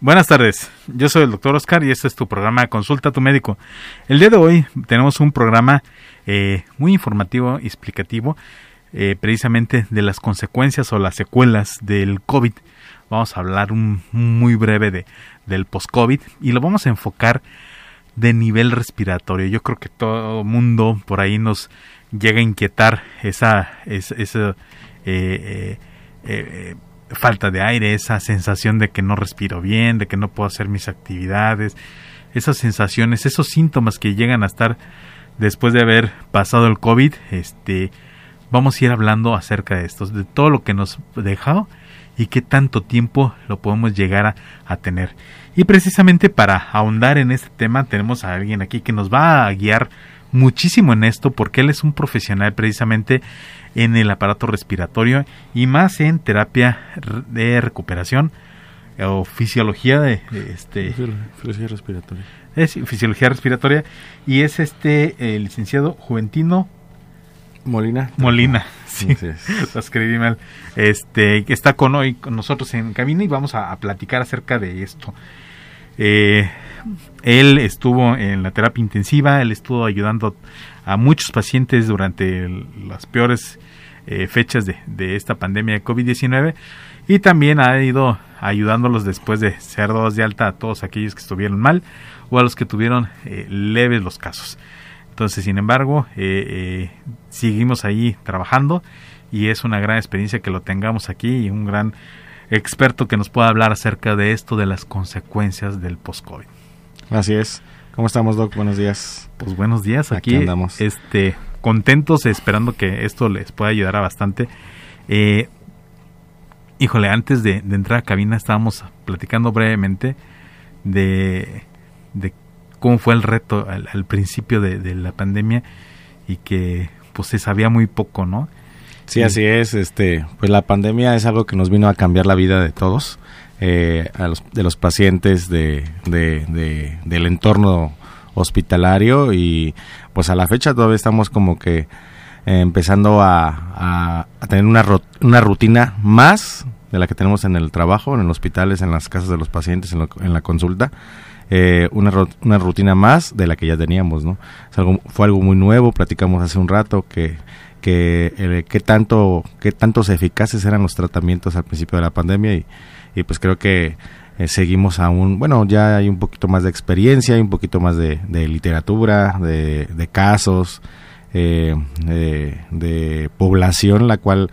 Buenas tardes, yo soy el doctor Oscar y este es tu programa Consulta a tu médico. El día de hoy tenemos un programa eh, muy informativo y explicativo eh, precisamente de las consecuencias o las secuelas del COVID. Vamos a hablar un, muy breve de, del post-COVID y lo vamos a enfocar de nivel respiratorio. Yo creo que todo mundo por ahí nos llega a inquietar esa, esa, eh, falta de aire, esa sensación de que no respiro bien, de que no puedo hacer mis actividades, esas sensaciones, esos síntomas que llegan a estar después de haber pasado el COVID, este, vamos a ir hablando acerca de esto, de todo lo que nos dejado y qué tanto tiempo lo podemos llegar a, tener. Y precisamente para ahondar en este tema tenemos a alguien aquí que nos va a guiar muchísimo en esto porque él es un profesional precisamente en el aparato respiratorio y más en terapia de recuperación o fisiología de, este fisiología respiratoria. Es fisiología respiratoria y es este el licenciado Juventino Molina. Molina sí, lo escribí mal. Este que está con hoy con nosotros en cabina y vamos a, a platicar acerca de esto. Eh, él estuvo en la terapia intensiva, él estuvo ayudando a muchos pacientes durante las peores eh, fechas de, esta pandemia de COVID-19 y también ha ido ayudándolos después de ser dos de alta a todos aquellos que estuvieron mal o a los que tuvieron eh, leves los casos. Entonces, sin embargo, eh, seguimos ahí trabajando y es una gran experiencia que lo tengamos aquí y un gran experto que nos pueda hablar acerca de esto, de las consecuencias del post-COVID. Así es. ¿Cómo estamos, Doc? Buenos días. Pues buenos días. Aquí, andamos. Este, contentos, esperando que esto les pueda ayudar a bastante. Eh, híjole, antes de, entrar a cabina estábamos platicando brevemente de, de cómo fue el reto al, principio de, de, la pandemia y que pues se sabía muy poco, ¿no? Sí, así es. Este, pues la pandemia es algo que nos vino a cambiar la vida de todos, eh, a los, de los pacientes, de, de, del entorno hospitalario y pues a la fecha todavía estamos como que empezando a, a, tener una, una rutina más de la que tenemos en el trabajo, en los hospitales, en las casas de los pacientes, en, en la consulta. Eh, una, una rutina más de la que ya teníamos, ¿no? Fue algo muy nuevo, platicamos hace un rato que que eh, tanto qué tantos eficaces eran los tratamientos al principio de la pandemia y, y pues creo que eh, seguimos aún bueno ya hay un poquito más de experiencia hay un poquito más de, literatura de, de casos eh, de, población la cual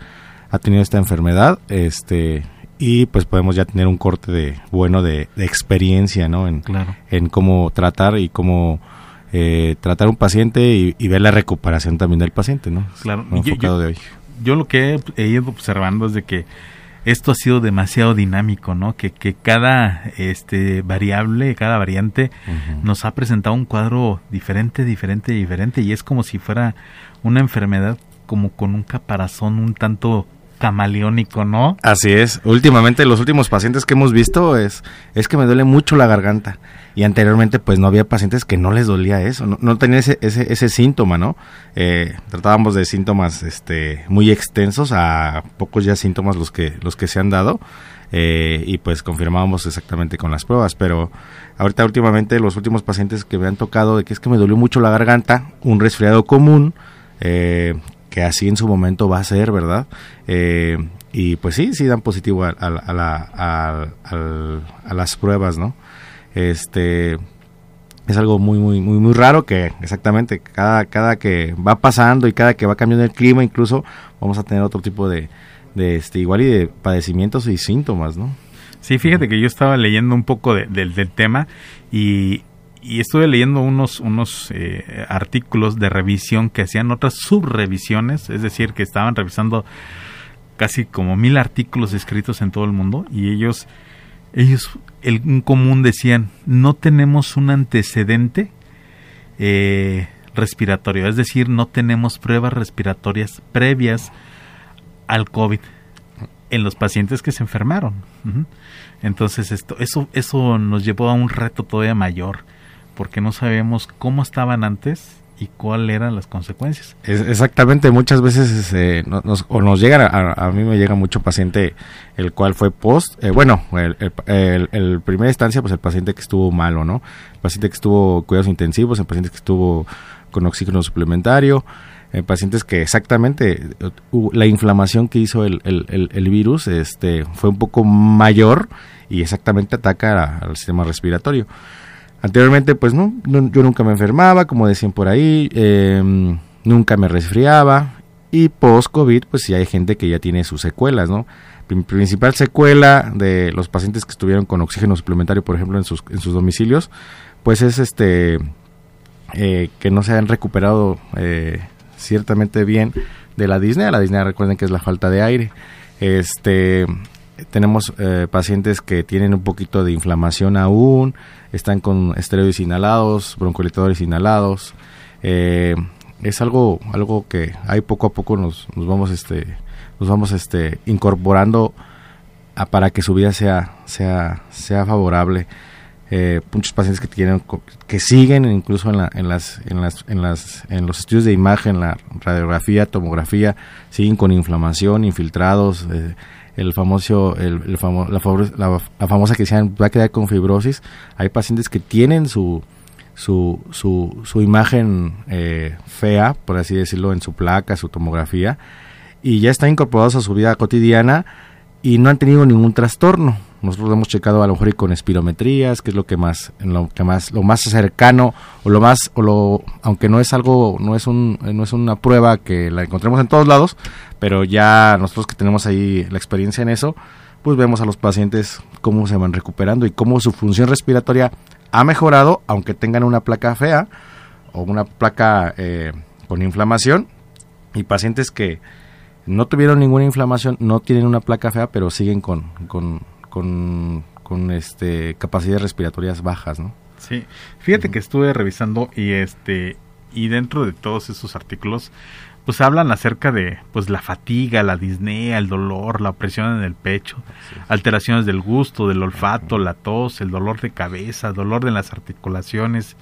ha tenido esta enfermedad este y pues podemos ya tener un corte de bueno de, experiencia no en, en cómo tratar y cómo eh, tratar un paciente y, ver la recuperación también del paciente, ¿no? Claro, yo, de hoy. yo lo que he, ido observando es de que esto ha sido demasiado dinámico, ¿no? Que, que cada este variable, cada variante nos ha presentado un cuadro diferente, diferente, diferente y es como si fuera una enfermedad como con un caparazón un tanto camaleónico, ¿no? Así es. Últimamente los últimos pacientes que hemos visto es es que me duele mucho la garganta y anteriormente pues no había pacientes que no les dolía eso, no, no tenían ese, ese, ese, síntoma, ¿no? Eh, tratábamos de síntomas este, muy extensos a pocos ya síntomas los que, los que se han dado eh, y pues confirmábamos exactamente con las pruebas, pero ahorita últimamente los últimos pacientes que me han tocado de que es que me dolió mucho la garganta, un resfriado común, eh, que así en su momento va a ser, ¿verdad? y pues sí, sí dan positivo a, a, a, a las pruebas, ¿no? Este es algo muy muy muy muy raro que exactamente cada cada que va pasando y cada que va cambiando el clima incluso vamos a tener otro tipo de, de este igual y de padecimientos y síntomas, ¿no? Sí, fíjate que yo estaba leyendo un poco del tema y, y estuve leyendo unos, unos eh, artículos de revisión que hacían otras subrevisiones, es decir, que estaban revisando casi como mil artículos escritos en todo el mundo y ellos ellos en común decían, no tenemos un antecedente eh, respiratorio, es decir, no tenemos pruebas respiratorias previas al COVID en los pacientes que se enfermaron. Entonces esto, eso, eso nos llevó a un reto todavía mayor, porque no sabemos cómo estaban antes y cuáles eran las consecuencias. exactamente, muchas veces eh, nos, o nos llegan, a, mí me llega mucho paciente el cual fue post, eh, bueno, el, el, primera instancia, pues el paciente que estuvo malo, ¿no? El paciente que estuvo cuidados intensivos, el paciente que estuvo con oxígeno suplementario, eh, pacientes que exactamente la inflamación que hizo el, el, virus este, fue un poco mayor y exactamente ataca al sistema respiratorio. Anteriormente, pues no, yo nunca me enfermaba, como decían por ahí, em, nunca me resfriaba. Y post-COVID, pues sí hay gente que ya tiene sus secuelas, ¿no? Principal secuela de los pacientes que estuvieron con oxígeno suplementario, por ejemplo, en sus, domicilios, pues es este eh, que no se han recuperado eh, ciertamente bien de la disnea. La disnea, recuerden que es la falta de aire. Este, tenemos eh, pacientes que tienen un poquito de inflamación aún, están con esteroides inhalados, broncolitadores inhalados. Eh, es algo, algo que ahí poco a poco nos, nos vamos, este, nos vamos, este, incorporando para que su vida sea, sea, sea favorable. Eh, muchos pacientes que tienen, que siguen incluso en, en, las, en, las, en, las, en los estudios de imagen, la radiografía, tomografía, siguen con inflamación, infiltrados. Eh, el famoso, el, la, la, famosa que decían va a quedar con fibrosis. Hay pacientes que tienen su, su, su, su imagen eh, fea, por así decirlo, en su placa, su tomografía, y ya están incorporados a su vida cotidiana y no han tenido ningún trastorno. Nosotros lo hemos checado a lo mejor con espirometrías, que es lo que más, lo que más, lo más cercano o lo más, o lo, aunque no es algo, no es un, no es una prueba que la encontremos en todos lados, pero ya nosotros que tenemos ahí la experiencia en eso, pues vemos a los pacientes cómo se van recuperando y cómo su función respiratoria ha mejorado, aunque tengan una placa fea o una placa eh, con inflamación, y pacientes que no tuvieron ninguna inflamación, no tienen una placa fea, pero siguen con, con con, con este, capacidades respiratorias bajas, ¿no? Sí, fíjate que estuve revisando y este y dentro de todos esos artículos pues hablan acerca de pues la fatiga, la disnea, el dolor, la opresión en el pecho, alteraciones del gusto, del olfato, la tos, el dolor de cabeza, dolor de las articulaciones,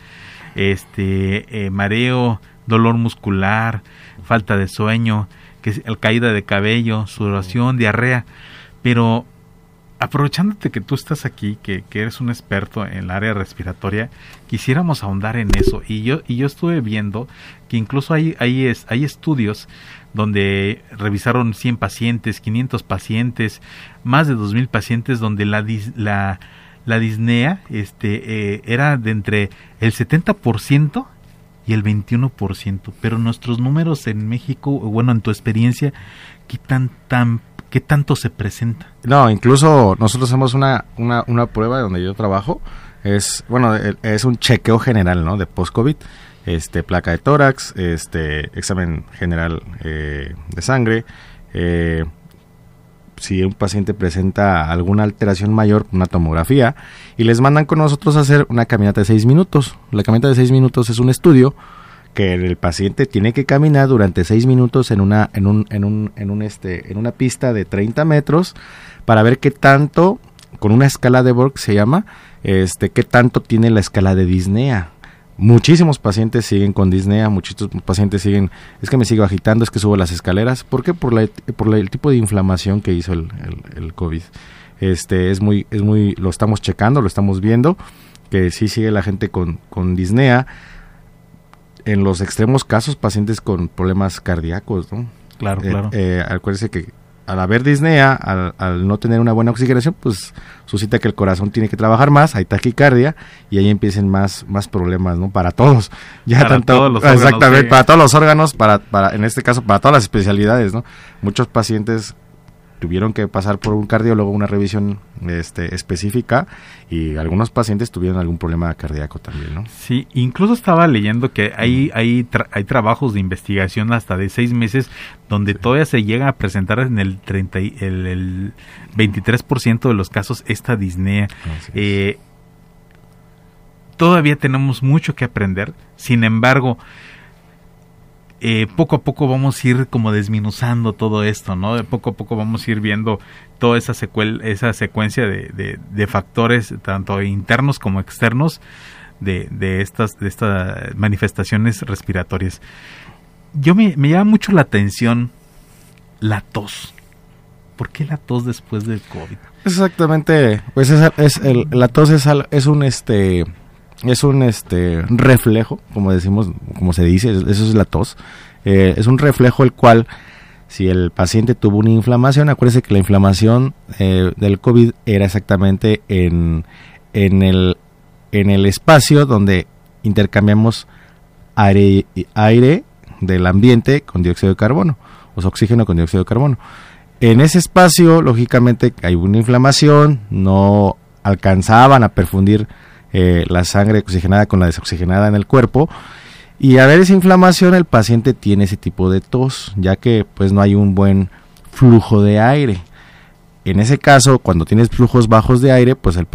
este eh, mareo, dolor muscular, falta de sueño, que caída de cabello, sudoración, diarrea, pero aprovechándote que tú estás aquí, que, eres un experto en el área respiratoria, quisiéramos ahondar en eso. Y yo, y yo estuve viendo que incluso hay, hay, es, hay estudios donde revisaron 100 pacientes, 500 pacientes, más de 2.000 pacientes, donde la, la, la disnea este, eh, era de entre el 70% y el 21%. Pero nuestros números en México, bueno, en tu experiencia, quitan tan ¿Qué tanto se presenta? No, incluso nosotros hacemos una, una, una prueba donde yo trabajo. Es, bueno, es un chequeo general, ¿no? De post-COVID. Este, placa de tórax, este, examen general eh, de sangre. Eh, si un paciente presenta alguna alteración mayor, una tomografía, y les mandan con nosotros a hacer una caminata de 6 minutos. La caminata de 6 minutos es un estudio que el paciente tiene que caminar durante seis minutos en una, en un, en un, en un este, en una pista de 30 metros para ver qué tanto, con una escala de Borg se llama, este, qué tanto tiene la escala de disnea. Muchísimos pacientes siguen con disnea, muchísimos pacientes siguen, es que me sigo agitando, es que subo las escaleras. ¿Por qué? Por, la, por el tipo de inflamación que hizo el, el, COVID. Este, es muy, es muy, lo estamos checando, lo estamos viendo, que sí sigue la gente con, con disnea en los extremos casos pacientes con problemas cardíacos, ¿no? Claro, eh, claro. Eh, acuérdense que al haber disnea, al, no tener una buena oxigenación, pues suscita que el corazón tiene que trabajar más, hay taquicardia y ahí empiecen más, más problemas, ¿no? Para todos. Ya para todos los órganos, exactamente, para todos los órganos, para, para, en este caso, para todas las especialidades, ¿no? Muchos pacientes tuvieron que pasar por un cardiólogo una revisión este, específica y algunos pacientes tuvieron algún problema cardíaco también, ¿no? Sí, incluso estaba leyendo que hay, hay, hay trabajos de investigación hasta de seis meses donde todavía se llega a presentar en el, 30, el, el 23% de los casos esta disnea. Eh, todavía tenemos mucho que aprender, sin embargo, eh, poco a poco vamos a ir como desminuzando todo esto, ¿no? De poco a poco vamos a ir viendo toda esa, secuel, esa secuencia de, factores, tanto internos como externos, de, estas, estas manifestaciones respiratorias. Yo me, me llama mucho la atención la tos. ¿Por qué la tos después del COVID? Exactamente, pues es, es la tos es, es un este es un este reflejo, como decimos, como se dice, eso es la tos. Eh, es un reflejo el cual si el paciente tuvo una inflamación, acuérdese que la inflamación eh, del COVID era exactamente en, en, el, en el espacio donde intercambiamos aire, aire del ambiente con dióxido de carbono, o sea, oxígeno con dióxido de carbono. En ese espacio, lógicamente, hay una inflamación, no alcanzaban a perfundir eh, la sangre oxigenada con la desoxigenada en el cuerpo y a ver esa inflamación, el paciente tiene ese tipo de tos, ya que pues no hay un buen flujo de aire. En ese caso, cuando tienes flujos bajos de aire, pues el,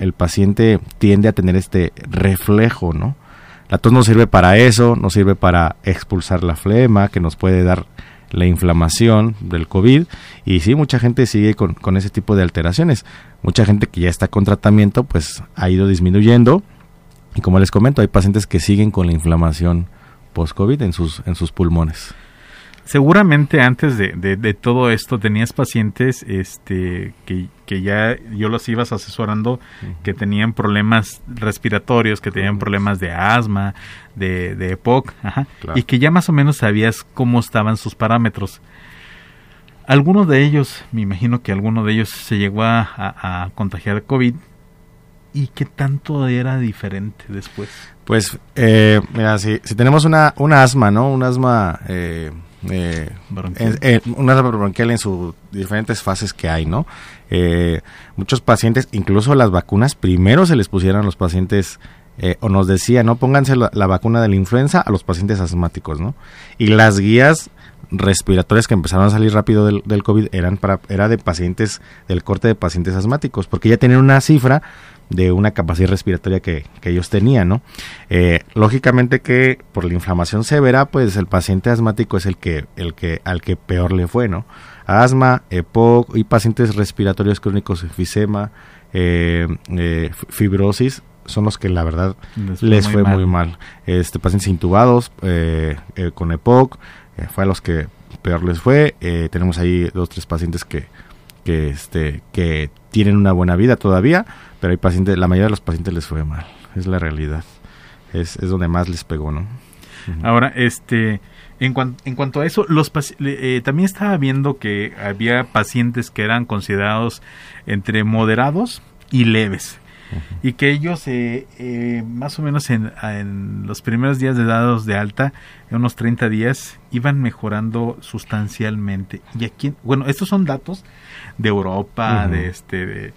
el, paciente tiende a tener este reflejo, ¿no? La tos no sirve para eso, no sirve para expulsar la flema que nos puede dar la inflamación del COVID y sí, mucha gente sigue con, con ese tipo de alteraciones. Mucha gente que ya está con tratamiento pues ha ido disminuyendo y como les comento, hay pacientes que siguen con la inflamación post-COVID en sus, en sus pulmones. Seguramente antes de, de, todo esto tenías pacientes este, que, que, ya yo los ibas asesorando, que tenían problemas respiratorios, que tenían problemas de asma, de, de EPOC, y que ya más o menos sabías cómo estaban sus parámetros. Algunos de ellos, me imagino que alguno de ellos se llegó a, a, a contagiar COVID ¿Y qué tanto era diferente después? Pues, eh, mira, si, si tenemos una, una asma, ¿no? Un asma, eh, eh, en, un asma bronquial en sus diferentes fases que hay, ¿no? Eh, muchos pacientes, incluso las vacunas, primero se les pusieron a los pacientes, eh, o nos decía, ¿no? Pónganse la, vacuna de la influenza a los pacientes asmáticos, ¿no? Y las guías respiratorias que empezaron a salir rápido del, del COVID eran para, era de pacientes, del corte de pacientes asmáticos, porque ya tienen una cifra de una capacidad respiratoria que, ellos tenían, ¿no? Eh, lógicamente que por la inflamación severa, pues el paciente asmático es el que, el que, al que peor le fue, ¿no? Asma, EPOC y pacientes respiratorios crónicos, enfisema, eh, eh, fibrosis, son los que la verdad les, fue, muy, mal. Este, pacientes intubados con EPOC, fue a los que peor les fue. tenemos ahí dos, tres pacientes que, que, este, que tienen una buena vida todavía, pero hay pacientes, la mayoría de los pacientes les fue mal, es la realidad, es, es donde más les pegó, ¿no? Ahora, este, en, en cuanto a eso, los eh, también estaba viendo que había pacientes que eran considerados entre moderados y leves. Y que ellos, eh, eh, más o menos en, en, los primeros días de dados de alta, en unos 30 días, iban mejorando sustancialmente. Y aquí, bueno, estos son datos de Europa, de este, de,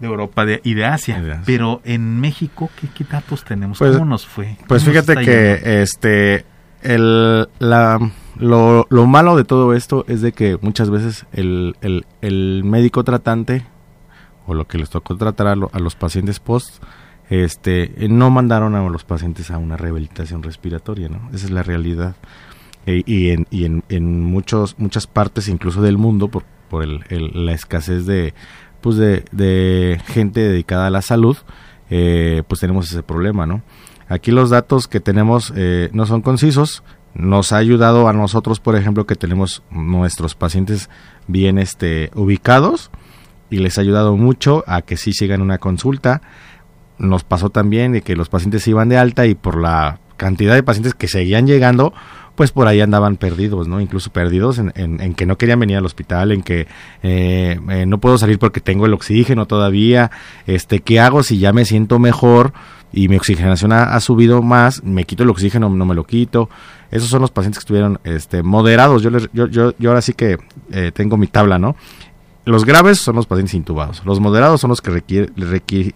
Europa y de Asia. Pero en México, ¿qué, datos tenemos? Pues, ¿Cómo nos fue? Pues fíjate que este el, la, lo, lo, malo de todo esto es de que muchas veces el, el, el médico tratante o lo que les tocó tratar a, a, los pacientes post este no mandaron a los pacientes a una rehabilitación respiratoria, ¿no? Esa es la realidad. E, y en, muchos, muchas partes incluso del mundo, por, la escasez de, pues de, gente dedicada a la salud, eh, pues tenemos ese problema, ¿no? Aquí los datos que tenemos eh, no son concisos, nos ha ayudado a nosotros, por ejemplo, que tenemos nuestros pacientes bien este, ubicados y les ha ayudado mucho a que sí sigan una consulta. Nos pasó también de que los pacientes iban de alta y por la cantidad de pacientes que seguían llegando, pues por ahí andaban perdidos, ¿no? Incluso perdidos en, en, que no querían venir al hospital, en que eh, eh, no puedo salir porque tengo el oxígeno todavía, este, ¿qué hago si ya me siento mejor y mi oxigenación ha, subido más? Me quito el oxígeno, no me lo quito. Esos son los pacientes que estuvieron este, moderados. Yo, les, yo, yo, yo ahora sí que eh, tengo mi tabla, ¿no? Los graves son los pacientes intubados. Los moderados son los que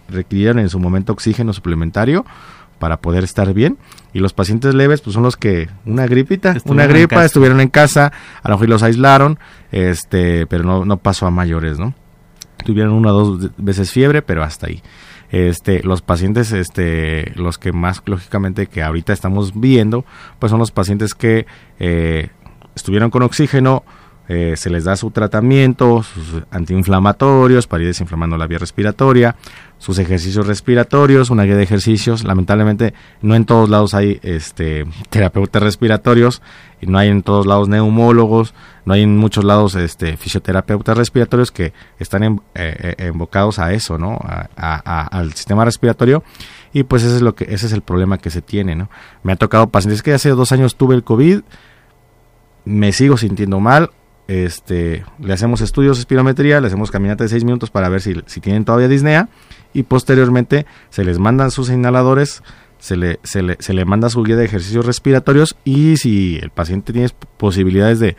requirieron en su momento oxígeno suplementario para poder estar bien. Y los pacientes leves, pues son los que una gripita, una gripa, estuvieron en casa, a lo mejor los aislaron, este, pero no, no pasó a mayores, ¿no? Tuvieron una o dos veces fiebre, pero hasta ahí. Este, los pacientes, este, los que más lógicamente que ahorita estamos viendo, pues son los pacientes que eh, estuvieron con oxígeno, eh, se les da su tratamiento, sus antiinflamatorios para ir desinflamando la vía respiratoria, sus ejercicios respiratorios, una guía de ejercicios. Lamentablemente no en todos lados hay este terapeutas respiratorios y no hay en todos lados neumólogos, no hay en muchos lados este fisioterapeutas respiratorios que están en, eh, eh, invocados a eso, ¿no? al sistema respiratorio y pues ese es lo que ese es el problema que se tiene, ¿no? Me ha tocado pacientes que hace dos años tuve el COVID, me sigo sintiendo mal, este, le hacemos estudios de espirometría, le hacemos caminata de 6 minutos para ver si, si, tienen todavía disnea y posteriormente se les mandan sus inhaladores, se le, se le, se le manda su guía de ejercicios respiratorios y si el paciente tiene posibilidades de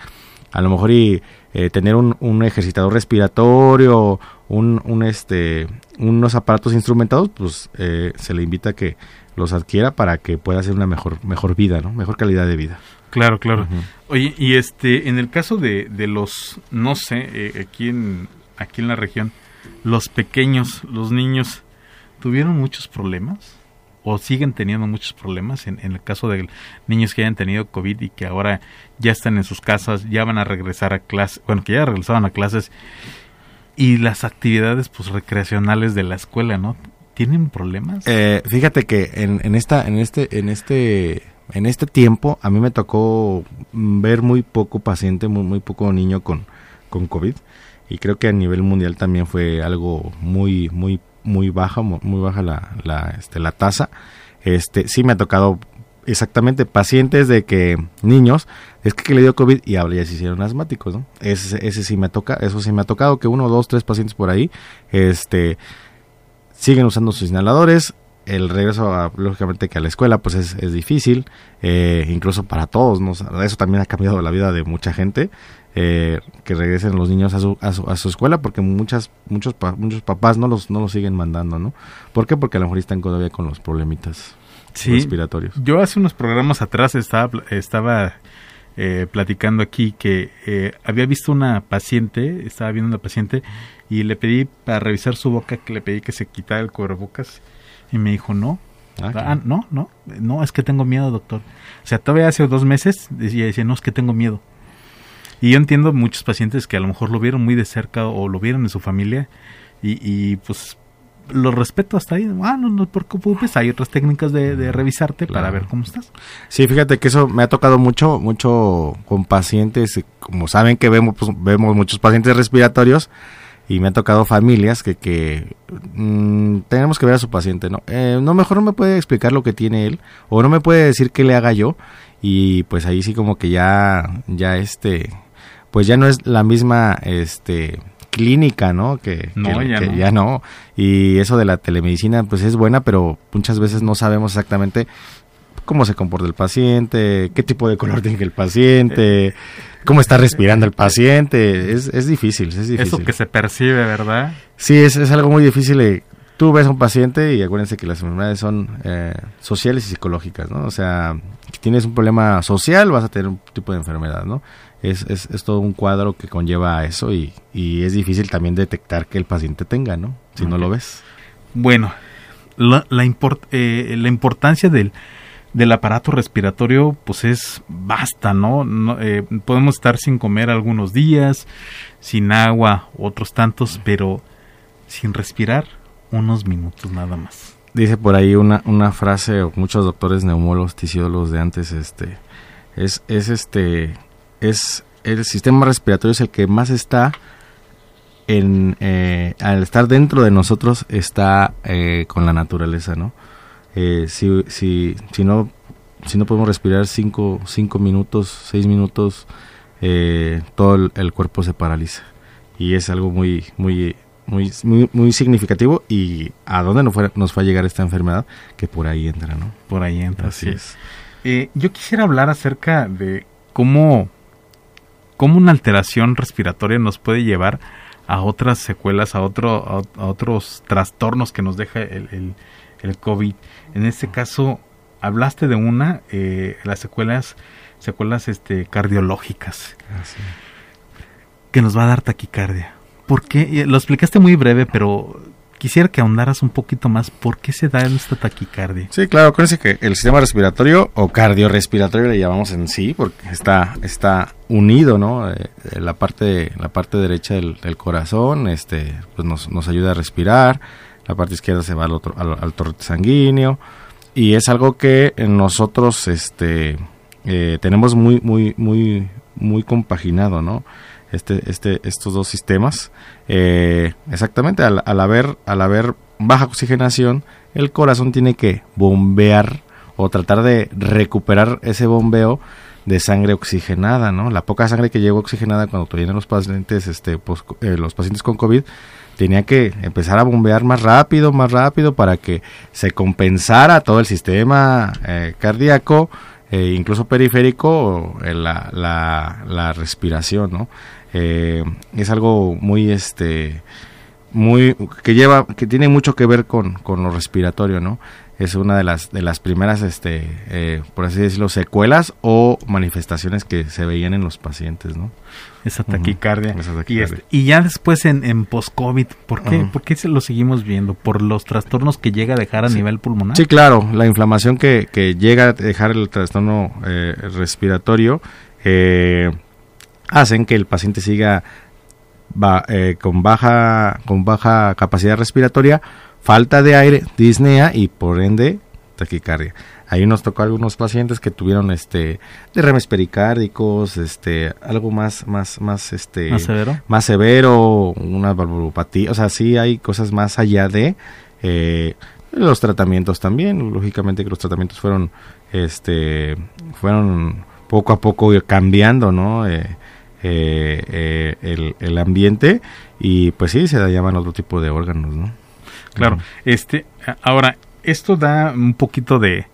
a lo mejor y eh, tener un, un, ejercitador respiratorio, un, este, unos aparatos instrumentados, pues eh, se le invita a que los adquiera para que pueda hacer una mejor, mejor vida, ¿no? Mejor calidad de vida. Claro, claro. Oye, y este, en el caso de, de los, no sé, eh, aquí, en, aquí en la región, los pequeños, los niños, ¿tuvieron muchos problemas? ¿O siguen teniendo muchos problemas en, en el caso de niños que hayan tenido COVID y que ahora ya están en sus casas, ya van a regresar a clases, bueno, que ya regresaban a clases y las actividades pues recreacionales de la escuela, ¿no? ¿Tienen problemas? Eh, fíjate que en, en, esta, en este, en este en este tiempo a mí me tocó ver muy poco paciente, muy, muy poco niño con, con COVID. Y creo que a nivel mundial también fue algo muy muy muy baja muy baja la, la, este, la tasa. Este sí me ha tocado exactamente pacientes de que niños es que, le dio covid y ahora ya se hicieron asmáticos no ese, ese sí me toca eso sí me ha tocado que uno dos tres pacientes por ahí este siguen usando sus inhaladores el regreso lógicamente que a la escuela pues es, es difícil eh, incluso para todos ¿no? eso también ha cambiado la vida de mucha gente eh, que regresen los niños a su, a su, a su escuela porque muchas muchos muchos papás no los no los siguen mandando no ¿por qué? porque a lo mejor están todavía con los problemitas respiratorios yo hace unos programas atrás estaba estaba eh, platicando aquí que eh, había visto una paciente estaba viendo una paciente y le pedí para revisar su boca que le pedí que se quitara el cubrebocas y me dijo, no. Ah, ah, no, no, no, es que tengo miedo, doctor. O sea, todavía hace dos meses decía, decía, no, es que tengo miedo. Y yo entiendo muchos pacientes que a lo mejor lo vieron muy de cerca o lo vieron en su familia y, y pues lo respeto hasta ahí. Ah, no, no te preocupes, hay otras técnicas de, de revisarte para ver cómo estás. Sí, fíjate que eso me ha tocado mucho, mucho con pacientes, como saben que vemos, pues, vemos muchos pacientes respiratorios y me ha tocado familias que, que mmm, tenemos que ver a su paciente, ¿no? Eh, no, mejor no me puede explicar lo que tiene él o no me puede decir qué le haga yo y pues ahí sí como que ya, ya este, pues ya no es la misma, este, clínica, ¿no? Que, no, que, ya, que no. ya no. Y eso de la telemedicina, pues es buena, pero muchas veces no sabemos exactamente cómo se comporta el paciente, qué tipo de color tiene el paciente, cómo está respirando el paciente. Es, es difícil, es difícil. Eso que se percibe, ¿verdad? Sí, es, es algo muy difícil. eh. Tú ves a un paciente y acuérdense que las enfermedades son eh, sociales y psicológicas, ¿no? O sea, si tienes un problema social vas a tener un tipo de enfermedad, ¿no? Es, es, es todo un cuadro que conlleva a eso y, y, es difícil también detectar que el paciente tenga, ¿no? Si okay. no lo ves. Bueno, la, la, import, eh, la importancia del, del aparato respiratorio pues es basta, ¿no? no eh, podemos estar sin comer algunos días, sin agua, otros tantos, pero sin respirar unos minutos nada más. Dice por ahí una, una frase, o muchos doctores neumólogos, tisiólogos de antes, este, es, es este, es el sistema respiratorio es el que más está en, eh, al estar dentro de nosotros está eh, con la naturaleza, ¿no? Eh, si, si, si no si no podemos respirar cinco, cinco minutos, seis minutos, eh, todo el, el, cuerpo se paraliza. Y es algo muy, muy, muy, muy, muy significativo. Y a dónde nos fue, nos fue a llegar esta enfermedad, que por ahí entra, ¿no? Por ahí entra, así es. Eh, yo quisiera hablar acerca de cómo, cómo una alteración respiratoria nos puede llevar a otras secuelas, a, otro, a, a otros trastornos que nos deja el, el, el COVID. En este caso, hablaste de una, eh, las secuelas, secuelas este, cardiológicas, ah, sí. que nos va a dar taquicardia. ¿Por qué? Lo explicaste muy breve, pero quisiera que ahondaras un poquito más por qué se da esta taquicardia. Sí, claro, acuérdense que el sistema respiratorio o cardiorrespiratorio le llamamos en sí, porque está, está unido, ¿no? Eh, la, parte, la parte derecha del, corazón este, pues nos, nos, ayuda a respirar, la parte izquierda se va al, otro, al, torrente sanguíneo, y es algo que nosotros este, eh, tenemos muy, muy, muy, muy compaginado, ¿no? Este, este, estos dos sistemas. Eh, exactamente, al, haber, al haber baja oxigenación, el corazón tiene que bombear o tratar de recuperar ese bombeo de sangre oxigenada, ¿no? La poca sangre que llegó oxigenada cuando tuvieron los pacientes, este, pues, eh, los pacientes con COVID, tenía que empezar a bombear más rápido, más rápido para que se compensara todo el sistema eh, cardíaco, incluso periférico, la, la, la, respiración, ¿no? Eh, es algo muy este muy que lleva que tiene mucho que ver con, con lo respiratorio no es una de las de las primeras este eh, por así decirlo secuelas o manifestaciones que se veían en los pacientes no esa taquicardia, Y, este, y, ya después en, en post-COVID, ¿por qué, ¿por qué se lo seguimos viendo? ¿Por los trastornos que llega a dejar a nivel pulmonar? Sí, claro, la inflamación que, que llega a dejar el trastorno eh, respiratorio eh, hacen que el paciente siga eh, con, baja, con baja capacidad respiratoria, falta de aire, disnea y por ende taquicardia. Ahí nos tocó algunos pacientes que tuvieron este derrames pericárdicos, este algo más más más este más severo, más severo, una valvulopatía, o sea, sí hay cosas más allá de eh, los tratamientos también, lógicamente que los tratamientos fueron este fueron poco a poco cambiando, ¿no? Eh, eh, eh, el, el, ambiente y pues sí, se llaman otro tipo de órganos, ¿no? Claro, este, ahora, esto da un poquito de,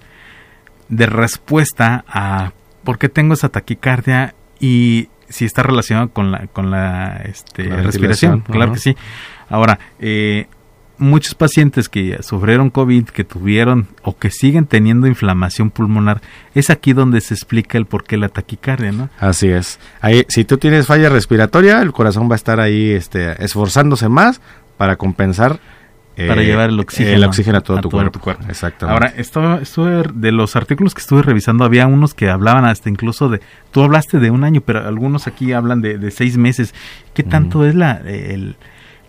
de respuesta a por qué tengo esa taquicardia y si está relacionado con la, con la, este, respiración. Claro que sí. Ahora, eh, muchos pacientes que sufrieron COVID, que tuvieron o que siguen teniendo inflamación pulmonar, es aquí donde se explica el por qué la taquicardia, ¿no? Así es. Ahí, si tú tienes falla respiratoria, el corazón va a estar ahí este, esforzándose más para compensar para eh, llevar el oxígeno, el oxígeno a todo, tu, cuerpo. Ahora, esto, esto de los artículos que estuve revisando, había unos que hablaban hasta incluso de, tú hablaste de un año, pero algunos aquí hablan de, de seis meses. ¿Qué tanto es la, el,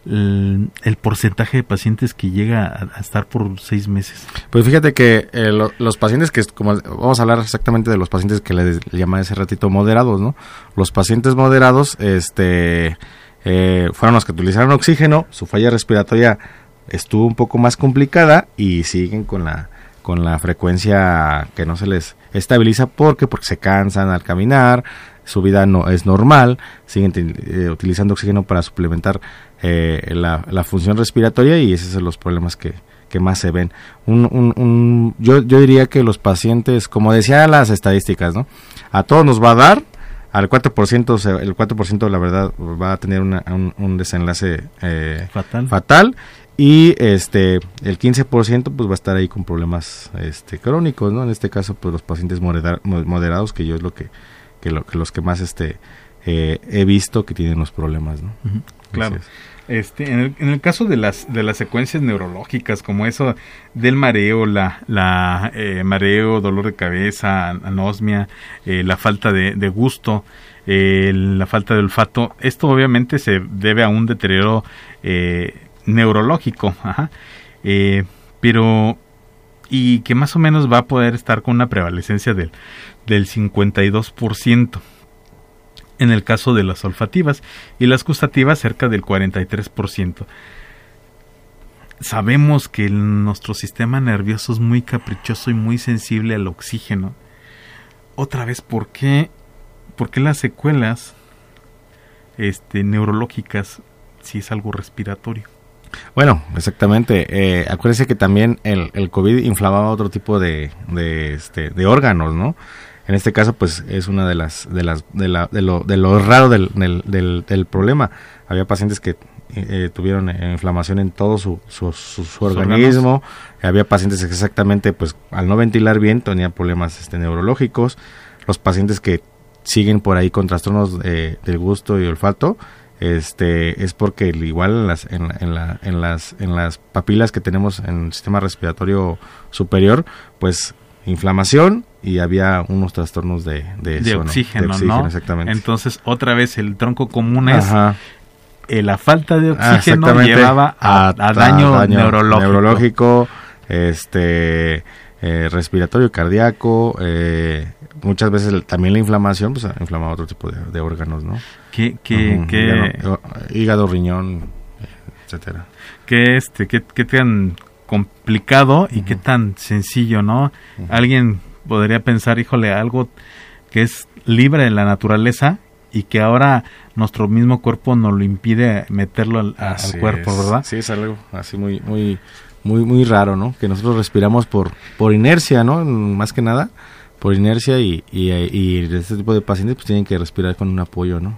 el, porcentaje de pacientes que llega a, estar por seis meses? Pues fíjate que eh, los pacientes que, como vamos a hablar exactamente de los pacientes que le, llaman ese ratito moderados, ¿no? Los pacientes moderados, este, eh, fueron los que utilizaron oxígeno, su falla respiratoria estuvo un poco más complicada y siguen con la con la frecuencia que no se les estabiliza porque porque se cansan al caminar su vida no es normal siguen eh, utilizando oxígeno para suplementar eh, la, función respiratoria y esos son los problemas que, más se ven. Un, yo, yo diría que los pacientes, como decía las estadísticas, ¿no? A todos nos va a dar, al 4%, el 4% la verdad va a tener un, desenlace eh, fatal. fatal y este el 15% pues va a estar ahí con problemas este crónicos, ¿no? En este caso pues los pacientes moderados que yo es lo que, que, los que más este eh, he visto que tienen los problemas, ¿no? Claro. Este, en, el, caso de las, de las secuencias neurológicas, como eso del mareo, la, la eh, mareo, dolor de cabeza, anosmia, eh, la falta de, gusto, eh, la falta de olfato, esto obviamente se debe a un deterioro neurológico, pero y que más o menos va a poder estar con una prevalecencia del, del 52% en el caso de las olfativas y las gustativas cerca del 43%. Sabemos que nuestro sistema nervioso es muy caprichoso y muy sensible al oxígeno. Otra vez, ¿por qué, las secuelas este, neurológicas si es algo respiratorio? Bueno, exactamente. Eh, acuérdense que también el, el, COVID inflamaba otro tipo de, de, este, de órganos, ¿no? En este caso, pues es una de las de las de, la, de, lo, de lo raro del, del, del, problema. Había pacientes que eh, tuvieron inflamación en todo su, su, su, organismo. Había pacientes exactamente, pues al no ventilar bien, tenían problemas este, neurológicos. Los pacientes que siguen por ahí con trastornos del gusto y olfato, este es porque igual en las, en, la, en, las, en las papilas que tenemos en el sistema respiratorio superior, pues inflamación y había unos trastornos de, de, oxígeno, ¿no? Exactamente. Entonces, otra vez, el tronco común es eh, la falta de ah, oxígeno llevaba a, daño, neurológico. este, eh, respiratorio, cardíaco, eh, muchas veces también la inflamación, pues inflama otro tipo de, órganos, ¿no? ¿Qué, qué, hígado, riñón, etcétera. ¿Qué, este, qué, qué tan complicado y qué tan sencillo, ¿no? Alguien podría pensar, híjole, algo que es libre de la naturaleza y que ahora nuestro mismo cuerpo nos lo impide meterlo al, cuerpo, ¿verdad? Sí, es algo así muy, muy, muy, muy raro, ¿no? Que nosotros respiramos por, por inercia, ¿no? Más que nada, por inercia y, y, este tipo de pacientes pues tienen que respirar con un apoyo, ¿no?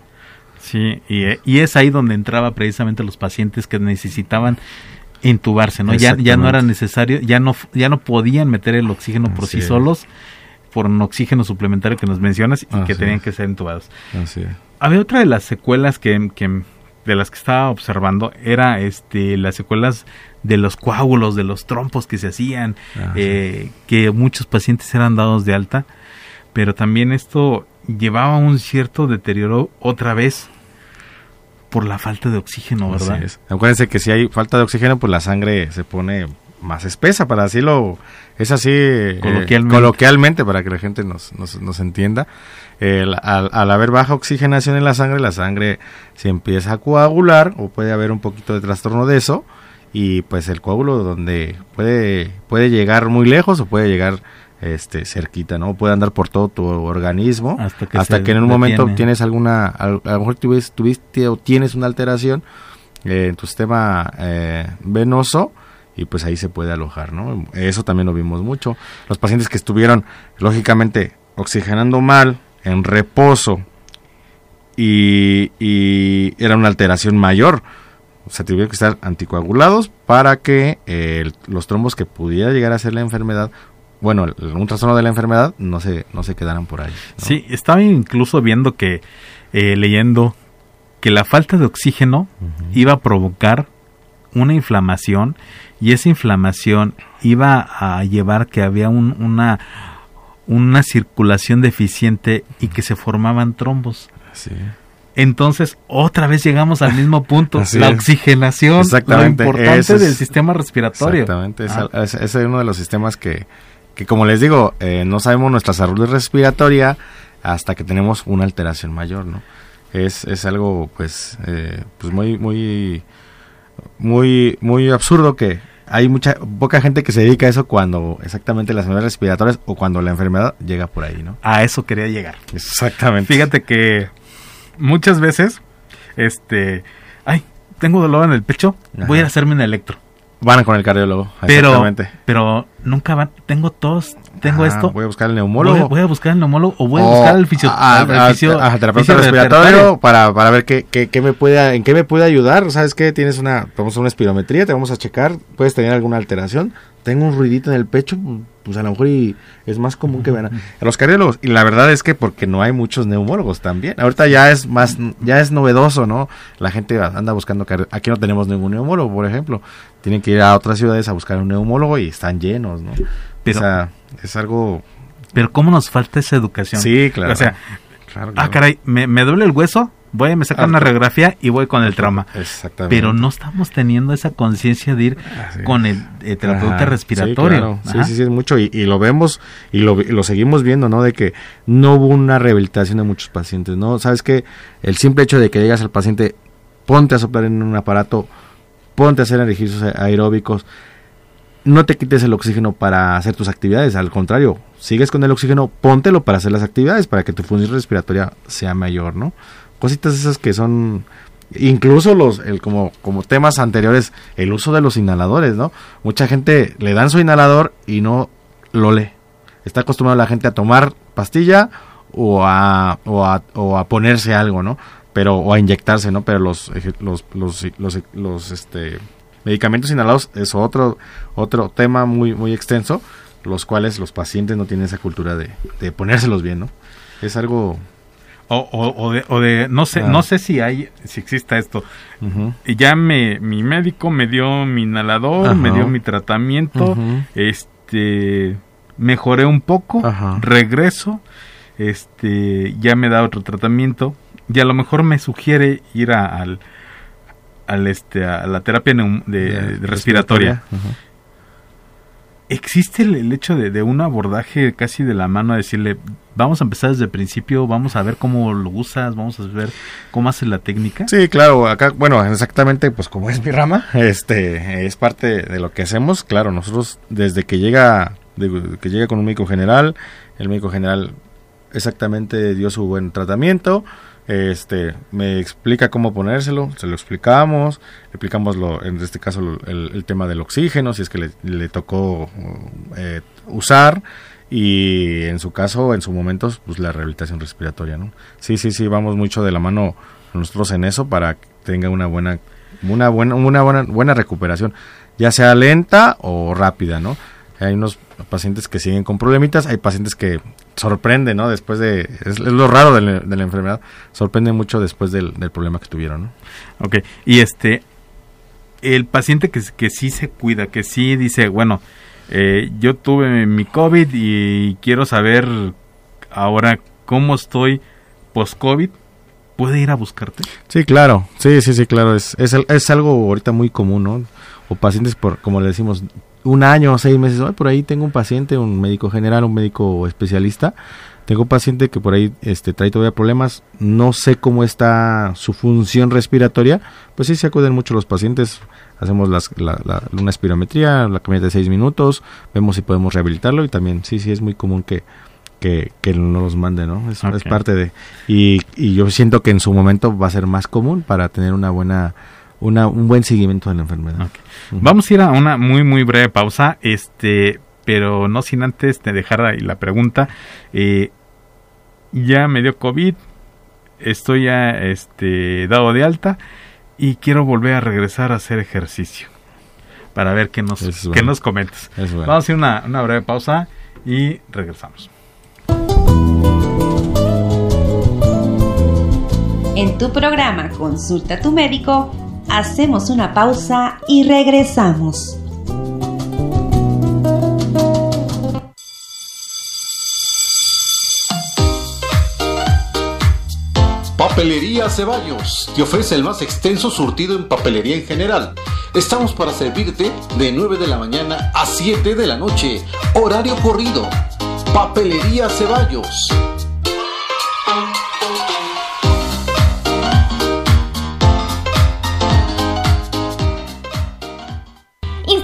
Sí, y, y es ahí donde entraba precisamente los pacientes que necesitaban intubarse, ¿no? Ya, ya no era necesario, ya no, ya no podían meter el oxígeno por sí solos por un oxígeno suplementario que nos mencionas y que tenían que ser intubados. Así Había otra de las secuelas que, que, de las que estaba observando era este las secuelas de los coágulos, de los trompos que se hacían, ah, eh, que muchos pacientes eran dados de alta, pero también esto llevaba un cierto deterioro otra vez por la falta de oxígeno, ¿verdad? Acuérdense que si hay falta de oxígeno, pues la sangre se pone más espesa, para así lo... Es así eh, coloquialmente. para que la gente nos, nos, entienda. al, al, haber baja oxigenación en la sangre, la sangre se empieza a coagular o puede haber un poquito de trastorno de eso y pues el coágulo donde puede, puede llegar muy lejos o puede llegar este cerquita, ¿no? Puede andar por todo tu organismo hasta que, en un momento tienes alguna, a, lo mejor tuviste, o tienes una alteración eh, en tu sistema eh, venoso y pues ahí se puede alojar, ¿no? Eso también lo vimos mucho. Los pacientes que estuvieron, lógicamente, oxigenando mal, en reposo, y, y era una alteración mayor, se tuvieron que estar anticoagulados para que eh, los trombos que pudiera llegar a ser la enfermedad bueno, un trastorno de la enfermedad no se, no se quedaran por ahí. Sí, estaba incluso viendo que, eh, leyendo, que la falta de oxígeno iba a provocar una inflamación y esa inflamación iba a llevar que había una, una circulación deficiente y que se formaban trombos. Entonces, otra vez llegamos al mismo punto, la oxigenación, lo importante del sistema respiratorio. Exactamente, ese es uno de los sistemas que, que como les digo, eh, no sabemos nuestra salud respiratoria hasta que tenemos una alteración mayor, ¿no? Es, es algo, pues, eh, pues muy, muy, muy, muy absurdo que hay mucha, poca gente que se dedica a eso cuando exactamente las enfermedades respiratorias o cuando la enfermedad llega por ahí, ¿no? A eso quería llegar. Exactamente. Fíjate que muchas veces, este, ay, tengo dolor en el pecho, voy a hacerme un electro. Van con el cardiólogo, pero, Pero nunca van, tengo tos, tengo esto. Voy a buscar el neumólogo. Voy, a buscar el neumólogo o voy a buscar el, fisio, terapeuta respiratorio para, para ver qué, qué, qué, me puede, en qué me puede ayudar. ¿Sabes qué? Tienes una, vamos a una espirometría, te vamos a checar, puedes tener alguna alteración. Tengo un ruidito en el pecho, pues a lo mejor y es más común que vean a los cardiólogos. Y la verdad es que porque no hay muchos neumólogos también. Ahorita ya es más, ya es novedoso, ¿no? La gente anda buscando, aquí no tenemos ningún neumólogo, por ejemplo. Tienen que ir a otras ciudades a buscar un neumólogo y están llenos, ¿no? Pero, o sea, es algo... Pero ¿cómo nos falta esa educación? Sí, claro. O sea, ah, caray, ¿me, ¿me duele el hueso? Voy a me sacar una radiografía y voy con el trauma. Exactamente. Pero no estamos teniendo esa conciencia de ir con el, terapeuta respiratorio. Sí, sí, sí, es mucho. Y, lo vemos y lo, lo, seguimos viendo, ¿no? De que no hubo una rehabilitación de muchos pacientes, ¿no? Sabes que el simple hecho de que llegas al paciente, ponte a soplar en un aparato, ponte a hacer ejercicios aeróbicos, no te quites el oxígeno para hacer tus actividades, al contrario, sigues con el oxígeno, póntelo para hacer las actividades, para que tu función respiratoria sea mayor, ¿no? Cositas esas que son incluso los el, como como temas anteriores el uso de los inhaladores no mucha gente le dan su inhalador y no lo lee. Está acostumbrada la gente a tomar pastilla o a, o a, o a ponerse algo no pero o a inyectarse no pero los los los, los, los este medicamentos inhalados es otro otro tema muy muy extenso los cuales los pacientes no tienen esa cultura de, de ponérselos bien no es algo O, de, o de, no sé, no ah. sé si hay, si exista esto. Y ya me, mi médico me dio mi inhalador, me dio mi tratamiento, este, mejoré un poco, regreso, este, ya me da otro tratamiento. Y a lo mejor me sugiere ir al, al este, a la terapia de, respiratoria existe el, hecho de, un abordaje casi de la mano, a decirle, vamos a empezar desde el principio, vamos a ver cómo lo usas, vamos a ver cómo hace la técnica. Sí, claro, acá, bueno, exactamente, pues como es mi rama, este, es parte de lo que hacemos, claro, nosotros desde que llega, que llega con un médico general, el médico general exactamente dio su buen tratamiento, este me explica cómo ponérselo, se lo explicamos, explicamos lo, en este caso el, tema del oxígeno, si es que le, tocó eh, usar y en su caso, en su momento, pues la rehabilitación respiratoria, ¿no? Sí, sí, sí, vamos mucho de la mano nosotros en eso para que tenga una buena, una buena, una buena, buena recuperación, ya sea lenta o rápida, ¿no? Hay unos pacientes que siguen con problemitas, hay pacientes que sorprende, ¿no? Después de... Es, lo raro de la, enfermedad. Sorprende mucho después del, problema que tuvieron, ¿no? Ok. Y este... El paciente que, que sí se cuida, que sí dice, bueno, eh, yo tuve mi COVID y quiero saber ahora cómo estoy post-COVID, ¿puede ir a buscarte? Sí, claro. Sí, sí, sí, claro. Es, es, es algo ahorita muy común, ¿no? O pacientes, por como le decimos, un año o seis meses, por ahí tengo un paciente, un médico general, un médico especialista, tengo un paciente que por ahí este, trae todavía problemas, no sé cómo está su función respiratoria, pues sí se acuden mucho los pacientes, hacemos las, la, una espirometría, la caminata de seis minutos, vemos si podemos rehabilitarlo y también sí, sí es muy común que, que, que no los mande, ¿no? Es, es parte de... Y, y yo siento que en su momento va a ser más común para tener una buena un buen seguimiento de la enfermedad. Vamos a ir a una muy muy breve pausa, este, pero no sin antes de dejar ahí la pregunta. Eh, ya me dio COVID, estoy ya este, dado de alta y quiero volver a regresar a hacer ejercicio para ver qué nos, qué nos comentas. Vamos a hacer una, una breve pausa y regresamos. En tu programa Consulta a tu médico Hacemos una pausa y regresamos. Papelería Ceballos te ofrece el más extenso surtido en papelería en general. Estamos para servirte de 9 de la mañana a 7 de la noche, horario corrido. Papelería Ceballos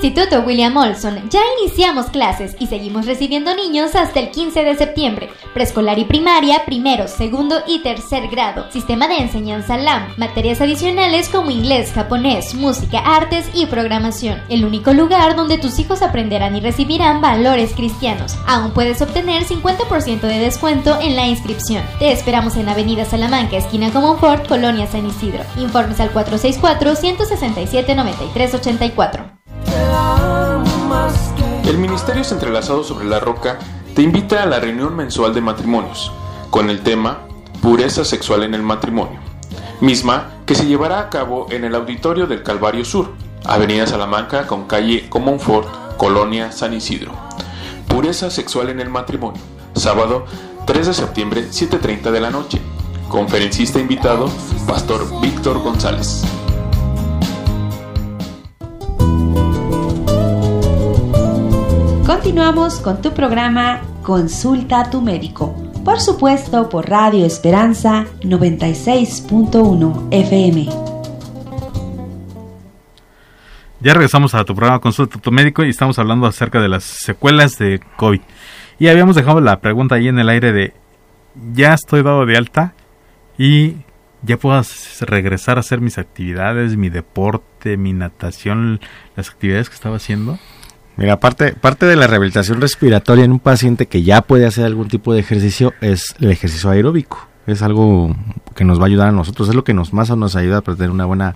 Instituto William Olson, ya iniciamos clases y seguimos recibiendo niños hasta el 15 de septiembre. Preescolar y primaria, primero, segundo y tercer grado. Sistema de enseñanza LAM. Materias adicionales como inglés, japonés, música, artes y programación. El único lugar donde tus hijos aprenderán y recibirán valores cristianos. Aún puedes obtener 50% de descuento en la inscripción. Te esperamos en Avenida Salamanca, esquina Comonfort, Colonia San Isidro. Informes al 464 167 9384. El Ministerio Entrelazado sobre la Roca te invita a la reunión mensual de matrimonios, con el tema Pureza Sexual en el Matrimonio, misma que se llevará a cabo en el Auditorio del Calvario Sur, Avenida Salamanca con calle Comonfort, Colonia San Isidro. Pureza Sexual en el Matrimonio, sábado 3 de septiembre, 7.30 de la noche. Conferencista invitado, Pastor Víctor González. Continuamos con tu programa Consulta a tu médico, por supuesto por Radio Esperanza 96.1 FM. Ya regresamos a tu programa Consulta a tu médico y estamos hablando acerca de las secuelas de COVID. Y habíamos dejado la pregunta ahí en el aire de, ya estoy dado de alta y ya puedo regresar a hacer mis actividades, mi deporte, mi natación, las actividades que estaba haciendo. Mira, parte, parte de la rehabilitación respiratoria en un paciente que ya puede hacer algún tipo de ejercicio es el ejercicio aeróbico. Es algo que nos va a ayudar a nosotros, es lo que nos más nos ayuda a tener una buena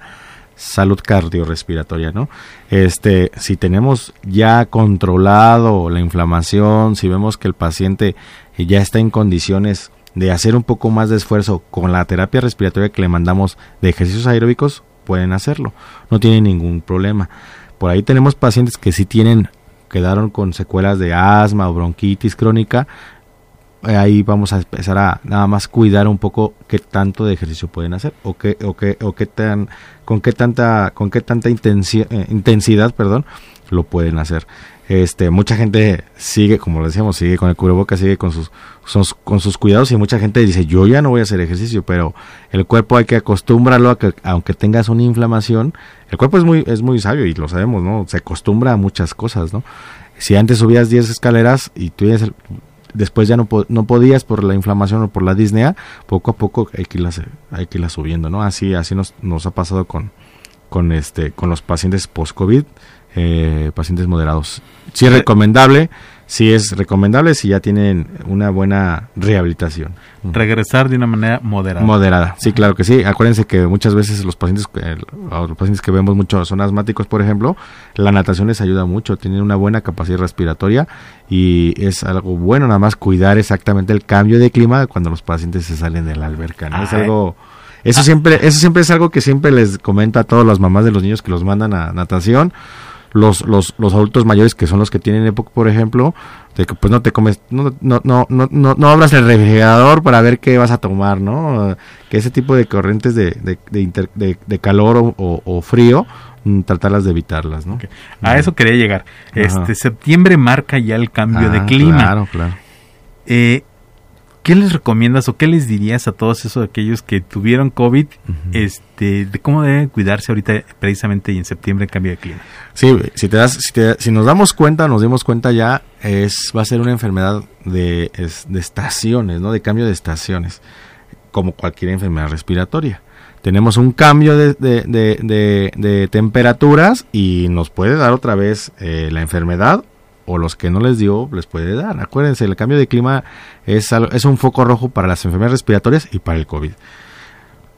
salud cardiorrespiratoria, ¿no? Este, si tenemos ya controlado la inflamación, si vemos que el paciente ya está en condiciones de hacer un poco más de esfuerzo con la terapia respiratoria que le mandamos de ejercicios aeróbicos, pueden hacerlo. No tienen ningún problema. Por ahí tenemos pacientes que sí tienen, quedaron con secuelas de asma o bronquitis crónica. Eh, ahí vamos a empezar a nada más cuidar un poco qué tanto de ejercicio pueden hacer o qué, o qué, o qué tan, con qué tanta, con qué tanta eh, intensidad, perdón, lo pueden hacer. Este, mucha gente sigue, como lo decíamos, sigue con el cubrebocas, sigue con sus, con sus cuidados y mucha gente dice, yo ya no voy a hacer ejercicio, pero el cuerpo hay que acostumbrarlo a que, aunque tengas una inflamación, el cuerpo es muy, es muy sabio y lo sabemos, ¿no? Se acostumbra a muchas cosas, ¿no? Si antes subías 10 escaleras y tú después ya no, no podías por la inflamación o por la disnea, poco a poco hay que irlas, hay que subiendo, ¿no? Así, así nos, nos ha pasado con, con, este, con los pacientes post-COVID eh, pacientes moderados. Si es recomendable, si es recomendable si ya tienen una buena rehabilitación. Regresar de una manera moderada. Moderada, sí, claro que sí. Acuérdense que muchas veces los pacientes, los pacientes que vemos mucho son asmáticos, por ejemplo, la natación les ayuda mucho, tienen una buena capacidad respiratoria y es algo bueno nada más cuidar exactamente el cambio de clima cuando los pacientes se salen de la alberca, ¿no? es algo... Eso siempre, eso siempre es algo que siempre les comento a todas las mamás de los niños que los mandan a natación los, los, los adultos mayores que son los que tienen época, por ejemplo, de que pues no te comes, no, no, no, no, no, abras el refrigerador para ver qué vas a tomar, ¿no? Que ese tipo de corrientes de, de, de, calor o, frío, mm, tratarlas de evitarlas, ¿no? A eso quería llegar. Este septiembre marca ya el cambio de ah, clima. Claro, claro. Eh, ¿Qué les recomiendas o qué les dirías a todos esos aquellos que tuvieron COVID, este, de cómo deben cuidarse ahorita precisamente y en septiembre en cambio de clima? Sí, si te das, si, nos damos cuenta, nos dimos cuenta ya, es va a ser una enfermedad de, de estaciones, ¿no? De cambio de estaciones, como cualquier enfermedad respiratoria. Tenemos un cambio de, de, de temperaturas y nos puede dar otra vez eh, la enfermedad o los que no les dio les puede dar. Acuérdense, el cambio de clima es, es un foco rojo para las enfermedades respiratorias y para el COVID.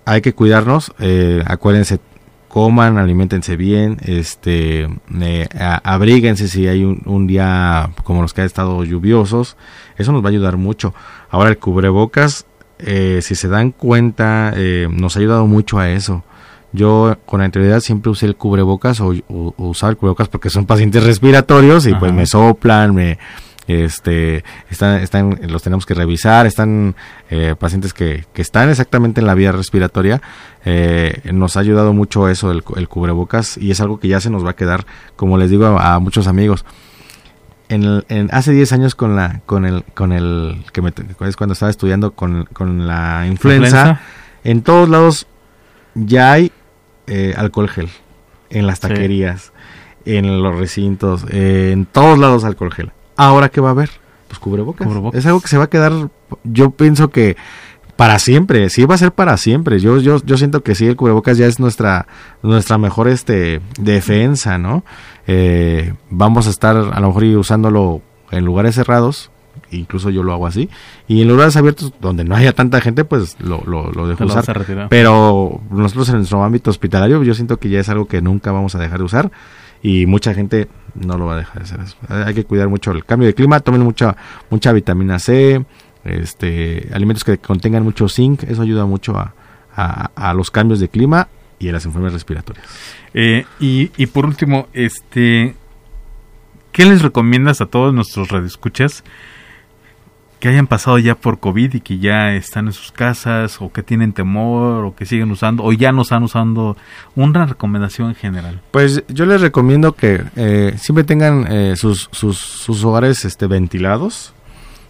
Hay que cuidarnos, eh, acuérdense, coman, alimentense bien, este, eh, abríguense si hay un, día como los que ha estado lluviosos, eso nos va a ayudar mucho. Ahora el cubrebocas, eh, si se dan cuenta, nos ha ayudado mucho a eso yo con anterioridad siempre usé el cubrebocas o, usaba el cubrebocas porque son pacientes respiratorios y pues me soplan, me este están, están los tenemos que revisar están eh, pacientes que, que, están exactamente en la vía respiratoria eh, nos ha ayudado mucho eso el, cubrebocas y es algo que ya se nos va a quedar como les digo a, muchos amigos. En, en, hace 10 años con la con el con el que me, es cuando estaba estudiando con, con la influenza, en todos lados ya hay eh, alcohol gel en las taquerías, en los recintos, en todos lados alcohol gel. Ahora qué va a haber? Pues cubrebocas. Es algo que se va a quedar, yo pienso que para siempre, sí va a ser para siempre. Yo, yo, yo siento que sí, el cubrebocas ya es nuestra, nuestra mejor este, defensa, ¿no? Eh, vamos a estar a lo mejor usándolo en lugares cerrados, incluso yo lo hago así. Y en lugares abiertos donde no haya tanta gente, pues lo, lo, lo dejo usar. Pero nosotros en nuestro ámbito hospitalario, yo siento que ya es algo que nunca vamos a dejar de usar y mucha gente no lo va a dejar de hacer. Hay que cuidar mucho el cambio de clima, tomen mucha, mucha vitamina C, este, alimentos que contengan mucho zinc, eso ayuda mucho a, a, los cambios de clima y a las enfermedades respiratorias. Eh, y, y por último, este, ¿qué les recomiendas a todos nuestros radioescuchas? Que hayan pasado ya por COVID y que ya están en sus casas o que tienen temor o que siguen usando o ya no están usando, una recomendación en general. Pues yo les recomiendo que eh, siempre tengan eh, sus, sus, sus, hogares este, ventilados,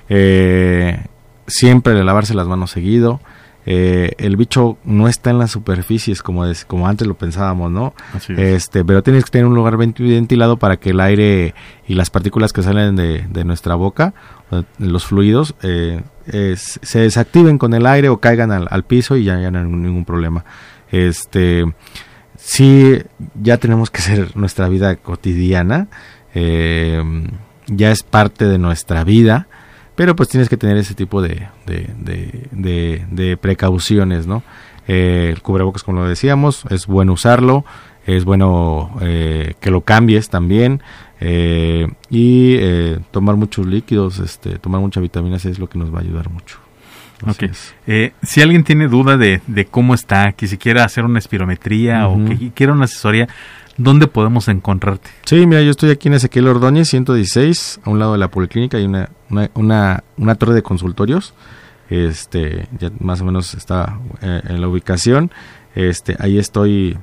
eh, siempre lavarse las manos seguido, eh, el bicho no está en las superficies como, es, como antes lo pensábamos, ¿no? Este, pero tienes que tener un lugar ventilado para que el aire y las partículas que salen de, nuestra boca, eh, los fluidos, eh, se desactiven con el aire o caigan al, piso y ya, ya no hay ningún problema. Este, sí, ya tenemos que ser nuestra vida cotidiana, ya es parte de nuestra vida pero pues tienes que tener ese tipo de, de, precauciones, ¿no? Eh, el cubrebocas, como lo decíamos, es bueno usarlo, es bueno eh, que lo cambies también eh, y tomar muchos líquidos, este, tomar mucha vitamina C es lo que nos va a ayudar mucho. Así Ok. es. Eh, si alguien tiene duda de, de cómo está, que si quiera hacer una espirometría o que quiera una asesoría, ¿dónde podemos encontrarte? Sí, mira, yo estoy aquí en Ezequiel Ordóñez, 116, a un lado de la policlínica, hay una, una, una, torre de consultorios, este, ya más o menos está eh, en la ubicación, este, ahí estoy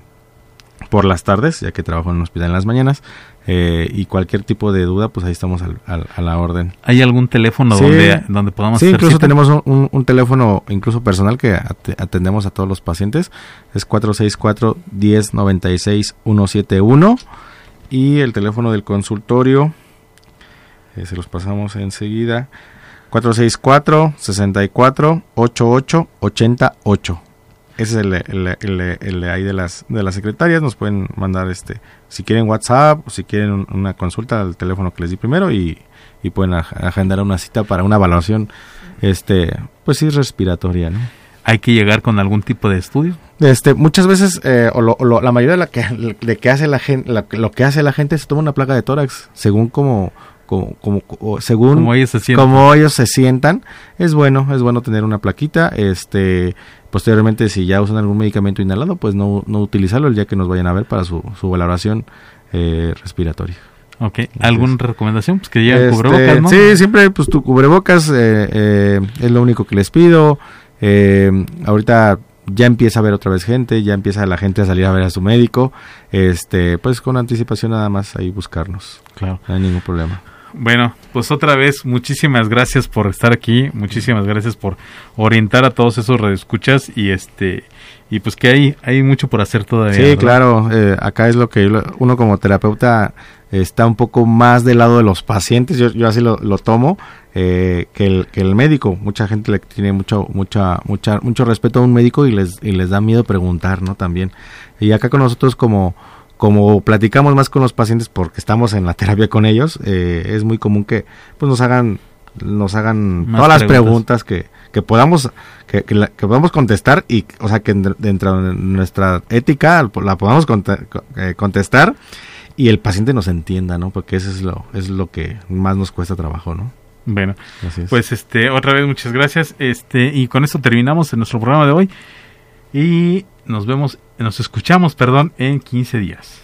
por las tardes, ya que trabajo en un hospital en las mañanas, eh, y cualquier tipo de duda, pues ahí estamos al- al- a la orden. ¿Hay algún teléfono Sí. donde, donde podamos Sí, hacer incluso cita? tenemos un, teléfono incluso personal que ate- atendemos a todos los pacientes. Es 464-1096-171. Y el teléfono del consultorio, eh, se los pasamos enseguida, 464-64-88-88. Ese es el, el- el- el de ahí de las, de las secretarias. Nos pueden mandar, este si quieren WhatsApp, o si quieren un- una consulta al teléfono que les di primero y, y pueden agendar una cita para una evaluación, este pues sí, respiratoria, ¿no? ¿Hay que llegar con algún tipo de estudio? Este, muchas veces, eh, o, lo- o lo- la mayoría de, la que, de que hace la gente, lo que hace la gente es toma una placa de tórax, según como, como, como- o según Como ellos se como ellos se sientan, es bueno, es bueno tener una plaquita, este, posteriormente si ya usan algún medicamento inhalado, pues no, no utilizarlo el día que nos vayan a ver para su, su valoración eh, respiratoria. Ok. ¿Alguna recomendación? Pues que lleguen Este, cubrebocas, ¿no? Sí, siempre pues tu cubrebocas eh, eh, es lo único que les pido. Eh, ahorita ya empieza a ver otra vez gente, ya empieza la gente a salir a ver a su médico. Este, pues con anticipación nada más ahí buscarnos. Claro. No hay ningún problema. Bueno, pues otra vez, muchísimas gracias por estar aquí, muchísimas gracias por orientar a todos esos radioescuchas y este y pues que hay hay mucho por hacer todavía. Sí, ¿verdad? claro, eh, acá es lo que uno como terapeuta está un poco más del lado de los pacientes, yo, yo así lo, lo tomo, eh, que, el, que el médico. Mucha gente le tiene mucho, mucha, mucha, mucho respeto a un médico y les, y les da miedo preguntar, ¿no? También. Y acá con nosotros como, como platicamos más con los pacientes porque estamos en la terapia con ellos, eh, es muy común que pues nos hagan nos hagan Más todas las preguntas. que, que podamos que, que, la- que podamos contestar y o sea que en- dentro de nuestra ética la podamos eh, contestar y el paciente nos entienda no porque eso es lo es lo que más nos cuesta trabajo no Bueno, Así es. pues este otra vez muchas gracias. Este y con esto terminamos en nuestro programa de hoy y nos vemos nos escuchamos, perdón, en 15 días.